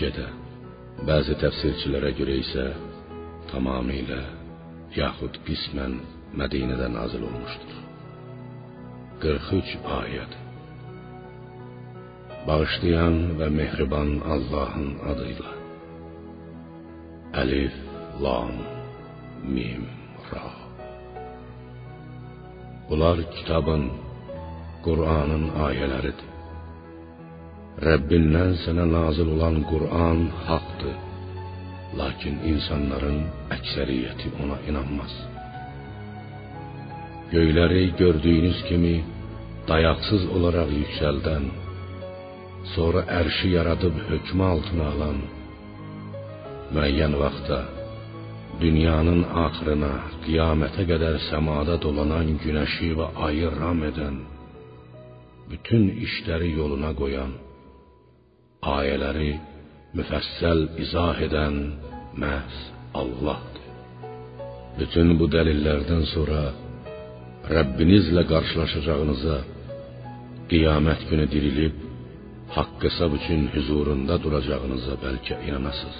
Məkkədə, bəzi təfsirçilərə görə isə tamamilə yaxud qismən Mədinədə nazil olmuşdur. 43 ayət. Bağışlayan və mehriban Allahın adıyla. Əlif, Lam, Mim, Ra. Bunlar kitabın, Qur'anın ayələridir. Rəbbindən sənə nazil olan Qur'an haqqdır. Lakin insanların əksəriyyəti ona inanmaz. Göyləri gördüyünüz kimi dayaqsız olaraq yüksəldən, sonra ərşi yaradıb hökmü altına alan, müəyyən vaxtda dünyanın axırına, qiyamətə qədər səmada dolanan günəşi və ayı ram edən, bütün işləri yoluna qoyan, ayələri müfəssəl izah edən məhz Allahdır. Bütün bu dəlillərdən sonra Rəbbinizlə qarşılaşacağınıza, qiyamət günü dirilib haqq hesab üçün huzurunda duracağınıza bəlkə inanasınız.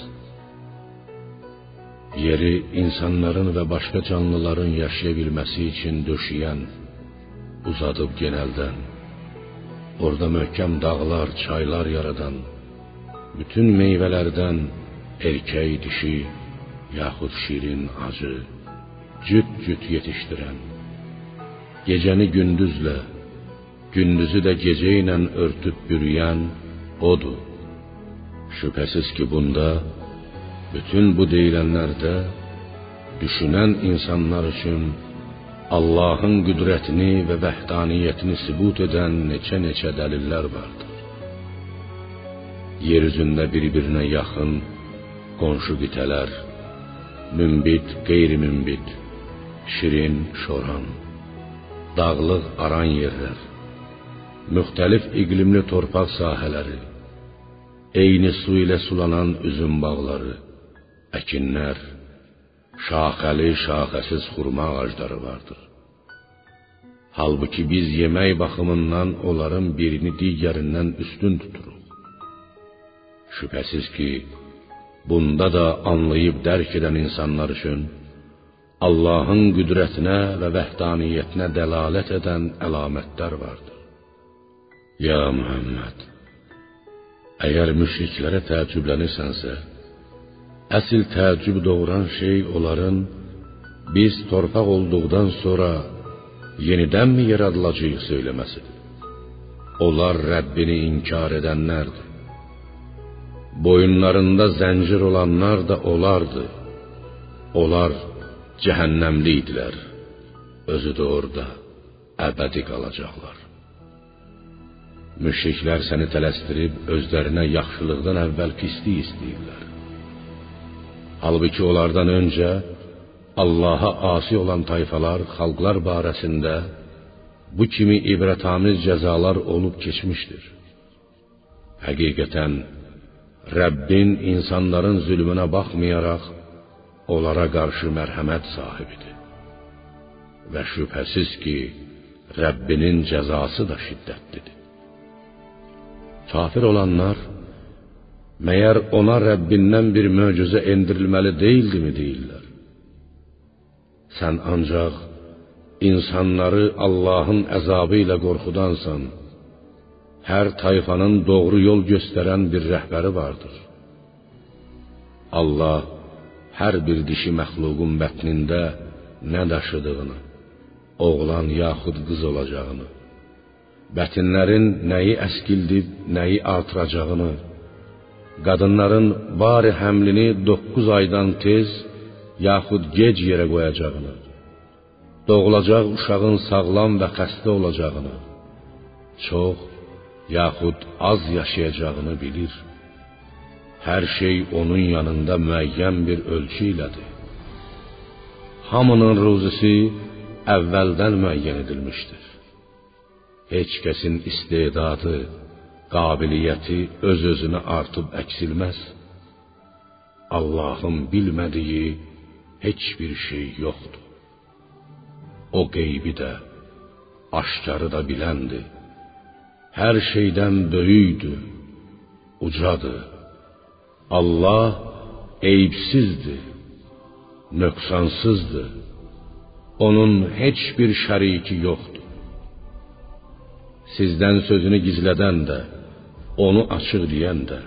Yeri insanların və başqa canlıların yaşaya bilməsi üçün döşəyən, uzadıb genəldən, orada möhkəm dağlar, çaylar yaradan, bütün meyvələrdən erkək, dişi, yaxud şirin, acı, cüt-cüt yetişdirən, gecəni gündüzlə, gündüzü də gecə ilə örtüb bürüyən odur. Şübhəsiz ki, bunda bütün bu deyilənlərdə düşünən insanlar üçün Allahın qüdrətini və vəhdaniyyətini sübut edən neçə-neçə dəlillər vardır. Yer üzündə bir-birinə yaxın qonşu qitələr, mümbit, qeyri-mümbit, şirin, şoran, dağlıq, aran yerlər, müxtəlif iqlimli torpaq sahələri, eyni su ilə sulanan üzüm bağları, əkinlər, şaxəli, şaxəsiz xurma ağacları vardır. Halbuki biz yemək baxımından onların birini digərindən üstün tuturuq. Şübhəsiz ki, bunda da anlayıb dərk edən insanlar üçün Allahın qüdrətinə və vəhdaniyyətinə dəlalət edən əlamətlər vardır. Ya Muhammed, əgər müşriklərə təəccüblənirsənsə, əsl təəccüb doğuran şey onların biz torpaq olduqdan sonra yenidənmi yaradılacağıq söyləməsidir. Onlar Rəbbini inkar edənlərdir. Boyunlarında zəncir olanlar da onlardı. Onlar cəhənnəmli idilər. Özü də orada əbədi qalacaqlar. Müşriklər səni tələsdirib özlərinə yaxşılıqdan əvvəl pislik istəyirlər. Halbuki onlardan öncə Allaha asi olan tayfalar, xalqlar barəsində bu kimi ibrətamiz cəzalar olub keçmişdir. Həqiqətən Rəbbin insanların zülmünə baxmayaraq onlara qarşı mərhəmət sahibidir. Və şübhəsiz ki, Rəbbinin cəzası da şiddətlidir. Kafir olanlar məyər ona Rəbbindən bir möcüzə endirilməli deyildimi deyirlər. Sən ancaq insanları Allahın əzabı ilə qorxudansan. Hər tayfanın doğru yol göstərən bir rəhbəri vardır. Allah hər bir dişi məxluqun bətnində nə daşıdığını, oğlan yaxud qız olacağını, bətinlərin nəyi əskildib, nəyi artıracağını, qadınların bari həmlini 9 aydan tez yaxud gec yerə qoyacağını, doğulacaq uşağın sağlam və xəstə olacağını, çox yaxud az yaşayacağını bilir. Hər şey onun yanında müəyyən bir ölçü ilədir. Hamının ruzisi əvvəldən müəyyən edilmişdir. Heç kəsin istedadı, qabiliyyəti öz-özünə artıb əksilməz. Allahın bilmədiyi heç bir şey yoxdur. O qeybi də, aşkarı da biləndir. Hər şeydən böyükdür, ucadır, Allah eyibsizdir, nöqsansızdır. Onun heç bir şəriki yoxdur. Sizden sözünü gizleden de, onu açık diyen de,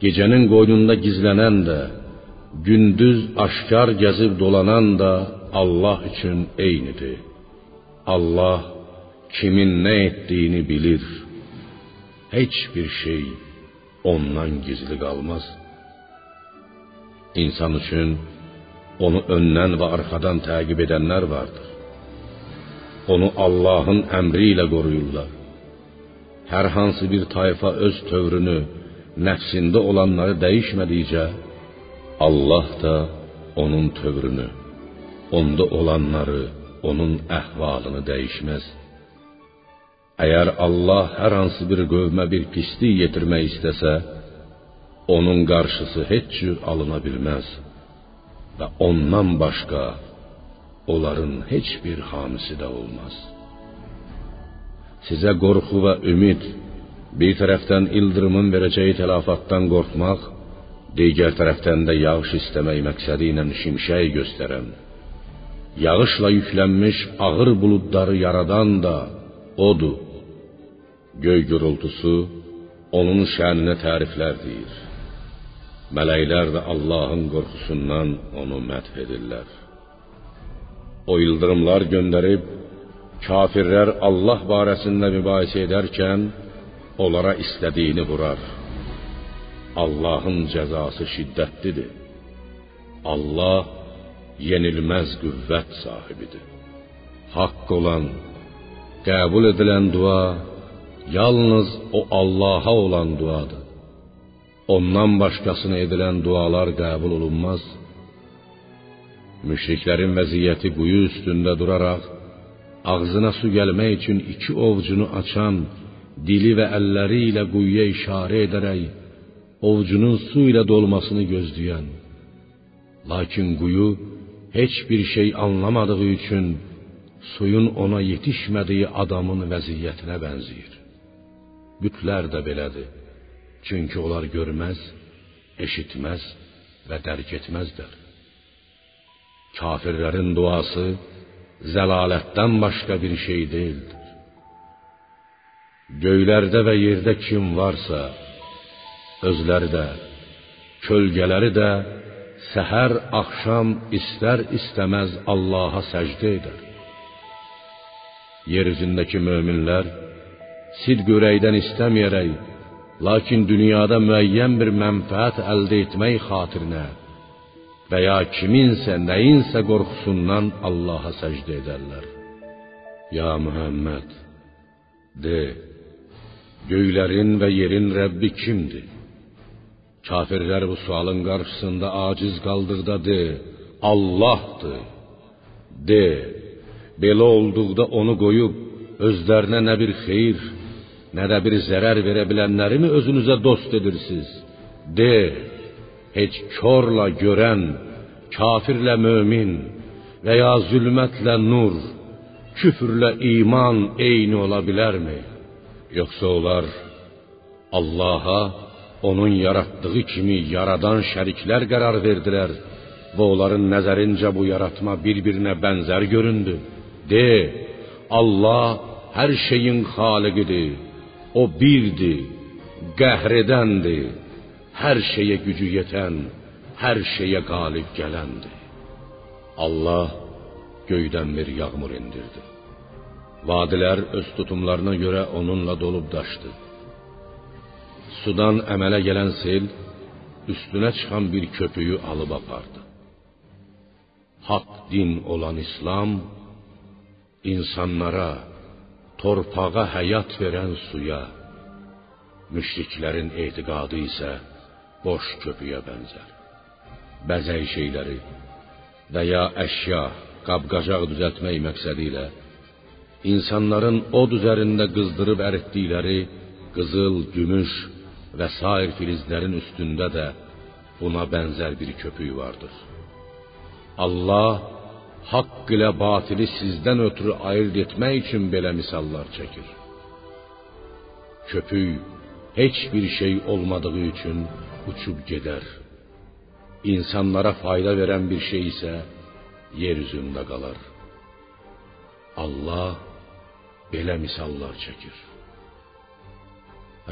gecenin qoynunda gizlenen de, gündüz aşkar gezip dolanan da Allah için eynidir. Allah kimin ne ettiğini bilir. Hiçbir şey ondan gizli kalmaz. İnsan için onu önden ve arkadan takip edenler vardır. Onu Allahın əmri ilə qoruyurlar. Hər hansı bir tayfa öz tövrünü, nəfsində olanları dəyişmədikcə, Allah da onun tövrünü, onda olanları, onun əhvalını dəyişməz. Əgər Allah hər hansı bir qövmə bir pislik yetirmək istəsə, onun qarşısı heç cür alına bilməz ondan başqa onların heç bir hamisi də olmaz. Sizə qorxu və ümid, bir tərəfdən ildırımın verəcəyi təlafatdan qorxmaq, digər tərəfdən də yağış istəmək məqsədi ilə şimşək göstərən, yağışla yüklənmiş ağır buludları yaradan da odur. Göy gurultusu onun şəninə təriflər deyir. Mələklər də Allahın qorxusundan onu mədh edirlər. O ildırımlar göndərib kafirlər Allah barəsində mübahisə edərkən onlara istədiyini vurar. Allahın cəzası şiddətlidir. Allah yenilməz qüvvət sahibidir. Haqq olan, qəbul edilən dua yalnız o Allaha olan duadır. Ondan başqasına edilən dualar qəbul olunmaz. Müşriklərin vəziyyəti quyu üstündə duraraq ağzına su gəlmək üçün iki ovcunu açan, dili və əlləri ilə quyuya işarə edərək ovcunun su ilə dolmasını gözləyən, lakin quyu heç bir şey anlamadığı üçün suyun ona yetişmədiyi adamın vəziyyətinə bənzəyir. Bütlər də belədir. Çünki onlar görməz, eşitməz və dərk etməzlər. Kafirlərin duası zəlalətdən başqa bir şey deyildir. Göylərdə və yerdə kim varsa, özləri də, kölgələri də səhər, axşam istər istəməz Allaha səcdə edər. Yer üzündəki möminlər sidq ürəkdən istəməyərək lakin dünyada müəyyən bir mənfəət əldə etmək xatirinə və ya kiminsə, nəyinsə qorxusundan Allaha səcdə edərlər. Ya Muhammed, de, göylərin və yerin Rəbbi kimdir? Kafirlər bu sualın qarşısında aciz qaldıqda de, Allahdır. De, belə olduqda onu qoyub özlərinə nə bir xeyir, nə də bir zərər verə bilənlərimi özünüzə dost edirsiniz? De, heç korla görən, kafirlə mömin və ya zülmətlə nur, küfrlə iman eyni ola bilərmi? Yoxsa onlar Allaha onun yaratdığı kimi yaradan şəriklər qərar verdilər və onların nəzərincə bu yaratma bir-birinə bənzər göründü. De, Allah hər şeyin xaliqidir. O birdir, qəhr edəndir, hər şeyə gücü yetən, hər şeyə qalib gələndir. Allah göydən bir yağmur indirdi. Vadilər öz tutumlarına görə onunla dolub daşdı. Sudan əmələ gələn sel üstünə çıxan bir köpüyü alıb apardı. Haqq din olan İslam insanlara torpağa həyat verən suya, müşriklərin etiqadı isə boş köpüyə bənzər. Bəzək şeyləri və ya əşya, qab-qacaq düzəltmək məqsədi ilə insanların od üzərində qızdırıb əritdikləri qızıl, gümüş və sair filizlərin üstündə də buna bənzər bir köpük vardır. Allah haqq ilə batili sizdən ötürü ayırd etmək üçün belə misallar çəkir. Köpük heç bir şey olmadığı üçün uçub gedər. İnsanlara fayda verən bir şey isə yer üzündə qalar. Allah belə misallar çəkir.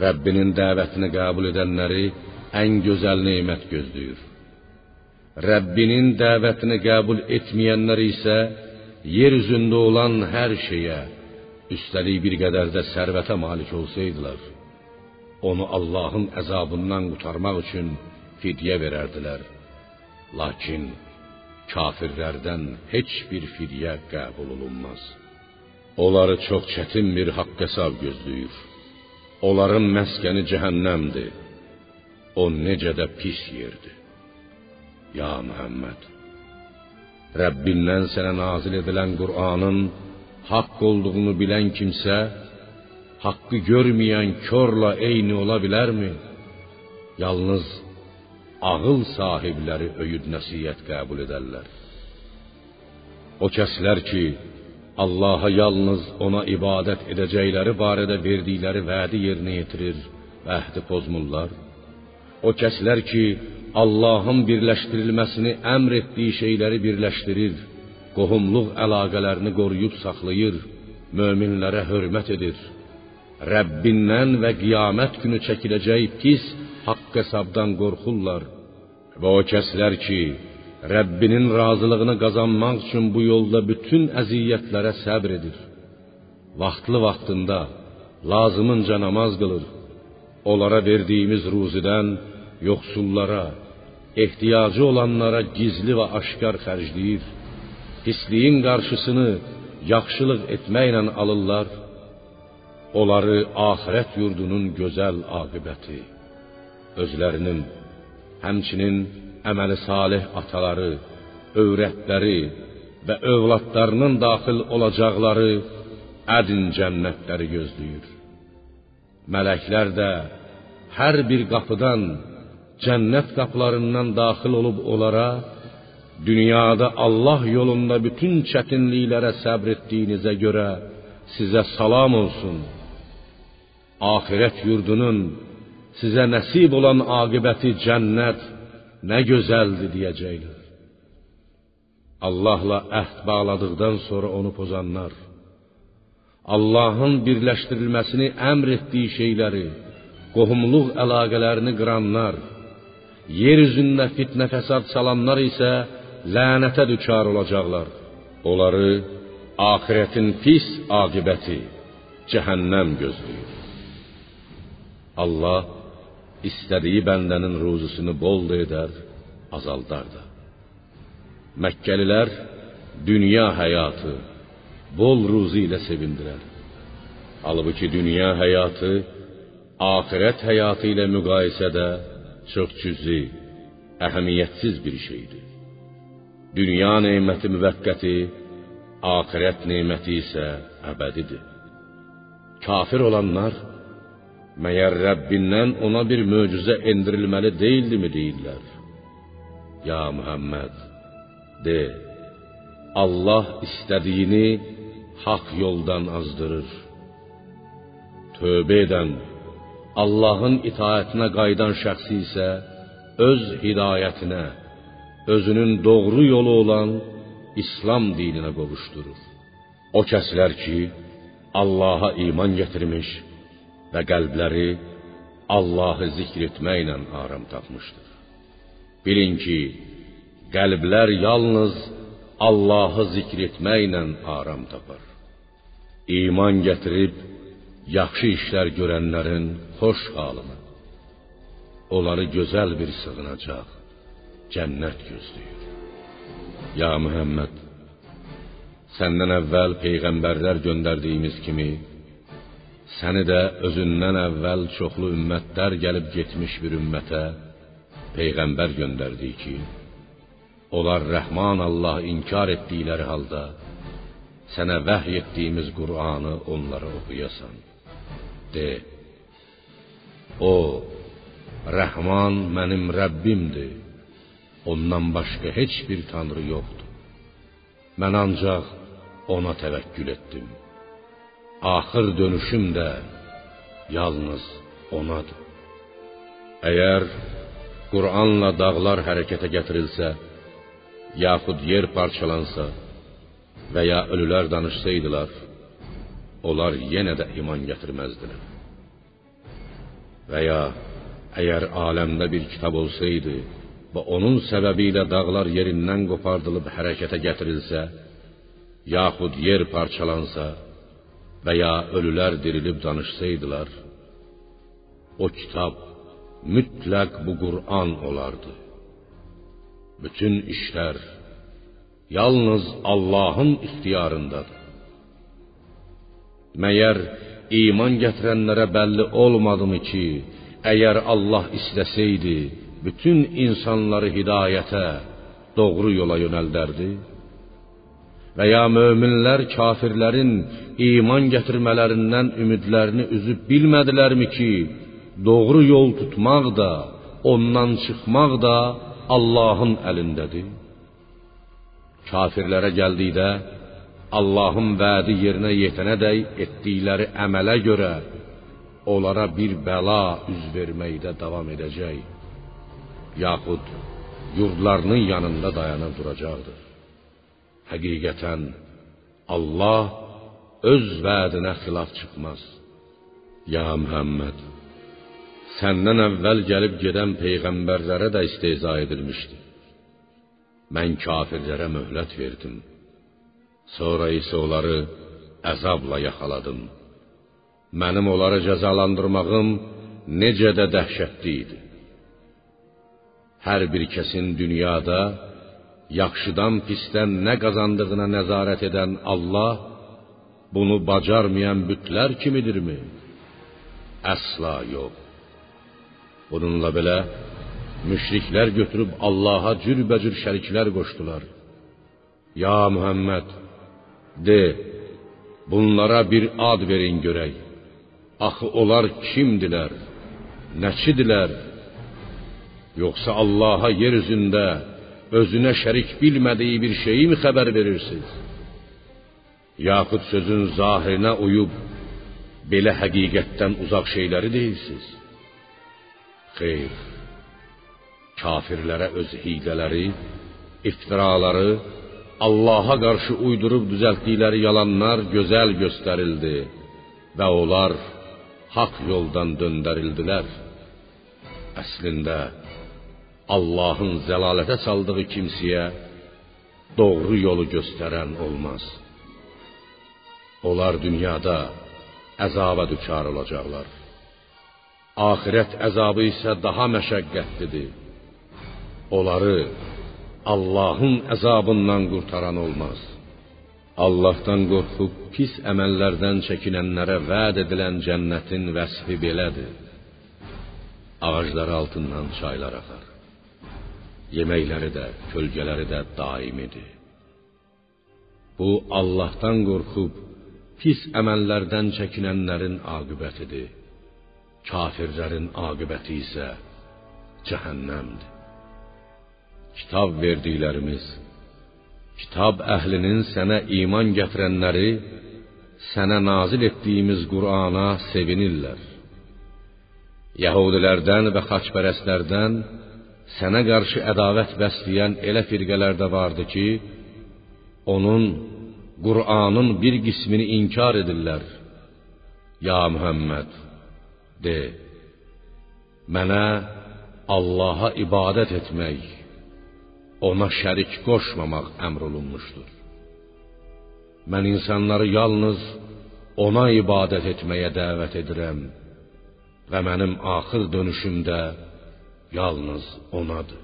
Rəbbinin dəvətini qəbul edənləri ən gözəl nemət gözləyir. Rəbbinin dəvətini qəbul etməyənlər isə yer üzündə olan hər şeyə, üstəlik bir qədər də sərvətə malik olsaydılar, onu Allahın əzabından qurtarmaq üçün fidyə verərdilər. Lakin kafirlərdən heç bir fidyə qəbul olunmaz. Onları çox çətin bir haqq hesab gözləyir. Onların məskəni cəhənnəmdir. O necə də pis yerdir. Ya Muhammed, Rəbbindən sənə nazil edilən Qur'anın haqq olduğunu bilən kimsə haqqı görməyən körlə eyni ola bilərmi? Yalnız ağıl sahibləri öyüd nəsihət qəbul edərlər. O kəslər ki, Allaha yalnız ona ibadət edəcəkləri barədə verdikləri vədi yerinə yetirir və əhdi pozmurlar. O kəslər ki, Allahın birləşdirilməsini əmr etdiyi şeyləri birləşdirir, qohumluq əlaqələrini qoruyub saxlayır, möminlərə hörmət edir. Rəbbindən və qiyamət günü çəkiləcək pis haqq hesabdan qorxurlar. Və o kəslər ki, Rəbbinin razılığını qazanmaq üçün bu yolda bütün əziyyətlərə səbr edir. Vaxtlı vaxtında lazımınca namaz qılır. Onlara verdiyimiz ruzidən yoxsullara, ehtiyacı olanlara gizli və aşkar xərcləyir. Pisliyin qarşısını yaxşılıq etməklə alırlar. Onları axirət yurdunun gözəl aqibəti, özlərinin, həmçinin əməli salih ataları, övrətləri və övladlarının daxil olacaqları ədin cənnətləri gözləyir. Mələklər də hər bir qapıdan cənnət qapılarından daxil olub onlara dünyada Allah yolunda bütün çətinliklərə səbr etdiyinizə görə sizə salam olsun. Axirət yurdunun sizə nəsib olan aqibəti cənnət nə gözəldir deyəcəklər. Allahla əhd bağladıqdan sonra onu pozanlar, Allahın birləşdirilməsini əmr etdiyi şeyləri, qohumluq əlaqələrini qıranlar, yer üzündə fitnə fəsad salanlar isə lənətə düçar olacaqlar. Onları axirətin pis aqibəti cəhənnəm gözləyir. Allah istədiyi bəndənin ruzusunu bol edər, azaldar da. Məkkəlilər dünya həyatı bol ruzu ilə sevindirər. Halbuki dünya həyatı axirət həyatı ilə müqayisədə çox cüzi, əhəmiyyətsiz bir şeydir. Dünya neməti müvəqqəti, axirət neməti isə əbədidir. Kafir olanlar Məyər Rəbbindən ona bir möcüzə endirilməli deyildimi deyirlər? Ya Muhammed, de, Allah istədiyini haqq yoldan azdırır. Tövbə edən, Allahın itaətinə qayıdan şəxsi isə öz hidayətinə, özünün doğru yolu olan İslam dininə qovuşdurur. O kəslər ki, Allaha iman gətirmiş, və qəlbləri Allahı zikr etməklə aram tapmışdır. Bilin ki, qəlblər yalnız Allahı zikr etməklə aram tapar. İman gətirib yaxşı işlər görənlərin xoş halını onları gözəl bir sığınacaq cənnət gözləyir. Ya Muhammed, səndən əvvəl peyğəmbərlər göndərdiyimiz kimi Səni də özündən əvvəl çoxlu ümmətlər gəlib getmiş bir ümmətə peyğəmbər göndərdik ki, onlar Rəhman Allah inkar etdikləri halda sənə vəhy etdiyimiz Qur'anı onlara oxuyasan. De: O Rəhman mənim Rəbbimdir. Ondan başqa heç bir tanrı yoxdur. Mən ancaq ona təvəkkül etdim. Axır dönüşüm də yalnız onadır. Əgər Qur'anla dağlar hərəkətə gətirilsə, yaxud yer parçalansa və ya ölülər danışsaydılar, onlar yenə də iman gətirməzdilər. Və ya əgər aləmdə bir kitab olsaydı və onun səbəbi ilə dağlar yerindən qopardılıb hərəkətə gətirilsə, yaxud yer parçalansa və ya ölülər dirilib danışsaydılar, o kitab mütləq bu Qur'an olardı. Bütün işlər yalnız Allahın ixtiyarındadır. Məyər iman gətirənlərə bəlli olmadımı ki, əgər Allah istəsəydi, bütün insanları hidayətə, doğru yola yönəldərdi? Və ya möminlər kafirlərin iman gətirmələrindən ümidlərini üzüb bilmədilərmi ki, doğru yol tutmaq da, ondan çıxmaq da Allahın əlindədir. Kafirlərə gəldikdə Allahın vədi yerinə yetənədək etdikləri əmələ görə onlara bir bəla üz verməkdə davam edəcək. Yaxud yurdlarının yanında dayanıb duracaqdır. Həqiqətən Allah öz vədinə xilaf çıxmaz. Ya Muhammed, səndən əvvəl gəlib gedən peyğəmbərlərə də istehza edilmişdi. Mən kafirlərə möhlət verdim. Sonra isə onları əzabla yaxaladım. Mənim onları cəzalandırmağım necə də dəhşətli idi. Hər bir kəsin dünyada yaxşıdan pisdən nə qazandığına nəzarət edən Allah bunu bacarmayan bütlər kimidirmi? Əsla yox. Bununla belə müşriklər götürüb Allaha cürbəcür şəriklər qoşdular. Ya Muhammed, de, bunlara bir ad verin görək. Axı onlar kimdilər? Nəçidilər? Yoxsa Allaha yer üzündə özünə şərik bilmədiyi bir şeyi mi xəbər verirsiniz? Yaxud sözün zahirinə uyub belə həqiqətdən uzaq şeyləri deyilsiz? Xeyr. Kafirlərə öz hiylələri, iftiraları, Allaha qarşı uydurub düzəltdikləri yalanlar gözəl göstərildi və onlar haqq yoldan döndərildilər. Əslində Allahın zəlalətə saldığı kimsəyə doğru yolu göstərən olmaz. Onlar dünyada əzaba düçar olacaqlar. Axirət əzabı isə daha məşəqqətlidir. Onları Allahın əzabından qurtaran olmaz. Allahdan qorxub pis əməllərdən çəkinənlərə vəd edilən cənnətin vəsfi belədir. Ağacları altından çaylar axar. Yeməkləri də, kölgələri də daimidir. Bu Allahdan qorxub pis əməllərdən çəkinənlərin aqibətidir. Kafirlərin aqibəti isə cəhənnəmdir. Kitab verdiklərimiz kitab əhlinin sənə iman gətirənləri sənə nazil etdiyimiz Qur'ana sevinirlər. Yahudilərdən və xaçpərəstlərdən sənə qarşı ədavət bəsləyən elə firqələr də vardı ki, onun Qur'anın bir qismini inkar edirlər. Ya Muhammed, de, mənə Allaha ibadət etmək ona şərik qoşmamaq əmr olunmuşdur. Mən insanları yalnız ona ibadət etməyə dəvət edirəm və mənim axır dönüşümdə yalnız onadır.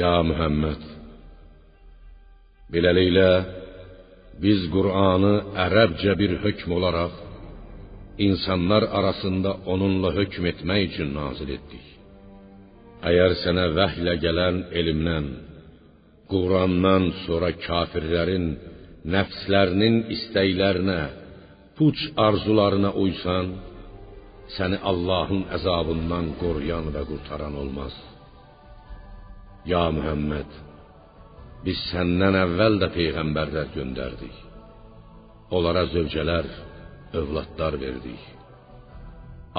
Ya Muhammed Beləliklə biz Qur'anı ərəbcə bir hökm olaraq insanlar arasında onunla hökm etmək üçün nazil etdik. Əgər sənə vəhlə gələn elmdən, Qurandan sonra kafirlərin nəfslərinin istəklərinə, puç arzularına uysan, səni Allahın əzabından qoruyan və qurtaran olmaz. Ya Muhammed, biz səndən əvvəl də peyğəmbərlər göndərdik. Onlara zövcələr, övladlar verdik.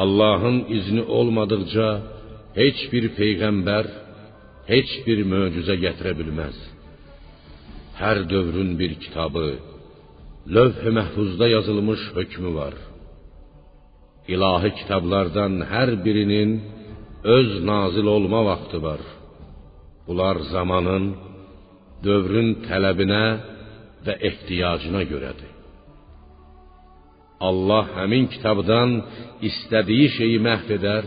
Allahın izni olmadıqca heç bir peyğəmbər heç bir möcüzə gətirə bilməz. Hər dövrün bir kitabı, lövh-i məhfuzda yazılmış hökmü var. İlahi kitablardan hər birinin öz nazil olma vaxtı var. Bunlar zamanın, dövrün tələbinə və ehtiyacına görədir. Allah həmin kitabdan istədiyi şeyi məhv edər,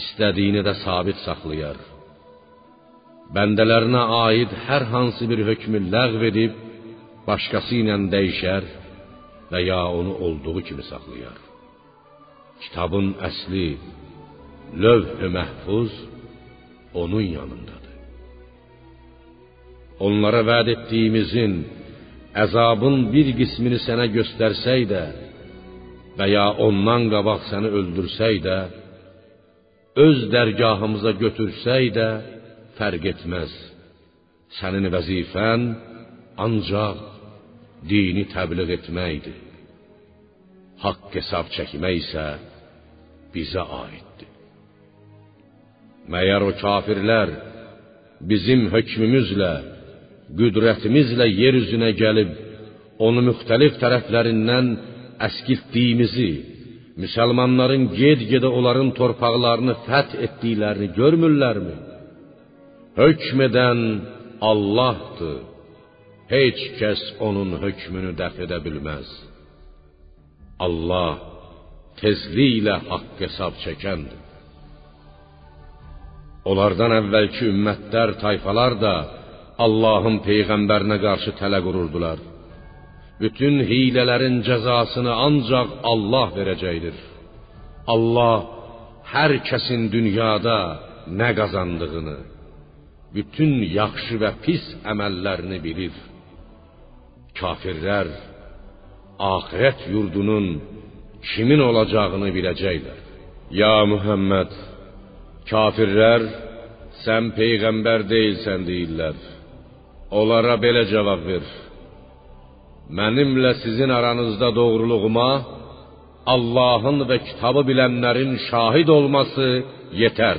istədiyini də sabit saxlayar. Bəndələrinə aid hər hansı bir hökmü ləğv edib başqası ilə dəyişər və ya onu olduğu kimi saxlayar. Kitabın əsli lövh-i məhfuz onun yanındadır. Onlara vəd etdiyimizin əzabın bir qismini sənə göstərsək də və ya ondan qabaq səni öldürsək də, öz dərgahımıza götürsək də fərq etməz. Sənin vəzifən ancaq dini təbliğ etməkdir. Haqq hesab çəkmək isə bizə aiddir. Məyər o kafirlər bizim hökmümüzlə, qüdrətimizlə yer üzünə gəlib onu müxtəlif tərəflərindən əskiltdiyimizi, müsəlmanların ged-gedə onların torpaqlarını fəth etdiklərini görmürlərmi? Hökm edən Allahdır. Heç kəs onun hökmünü dəf edə bilməz. Allah tezliklə haqq hesab çəkəndir. Onlardan əvvəlki ümmətlər, tayfalar da Allahın peyğəmbərinə qarşı tələ qururdular. Bütün hilələrin cəzasını ancaq Allah verəcəkdir. Allah hər kəsin dünyada nə qazandığını, bütün yaxşı və pis əməllərini bilir. Kafirlər axirət yurdunun kimin olacağını biləcəklər. Ya Muhammed, kafirlər sən peyğəmbər deyilsən deyirlər. Onlara belə cavab ver: Mənimlə sizin aranızda doğruluğuma Allahın və kitabı bilənlərin şahid olması yetər.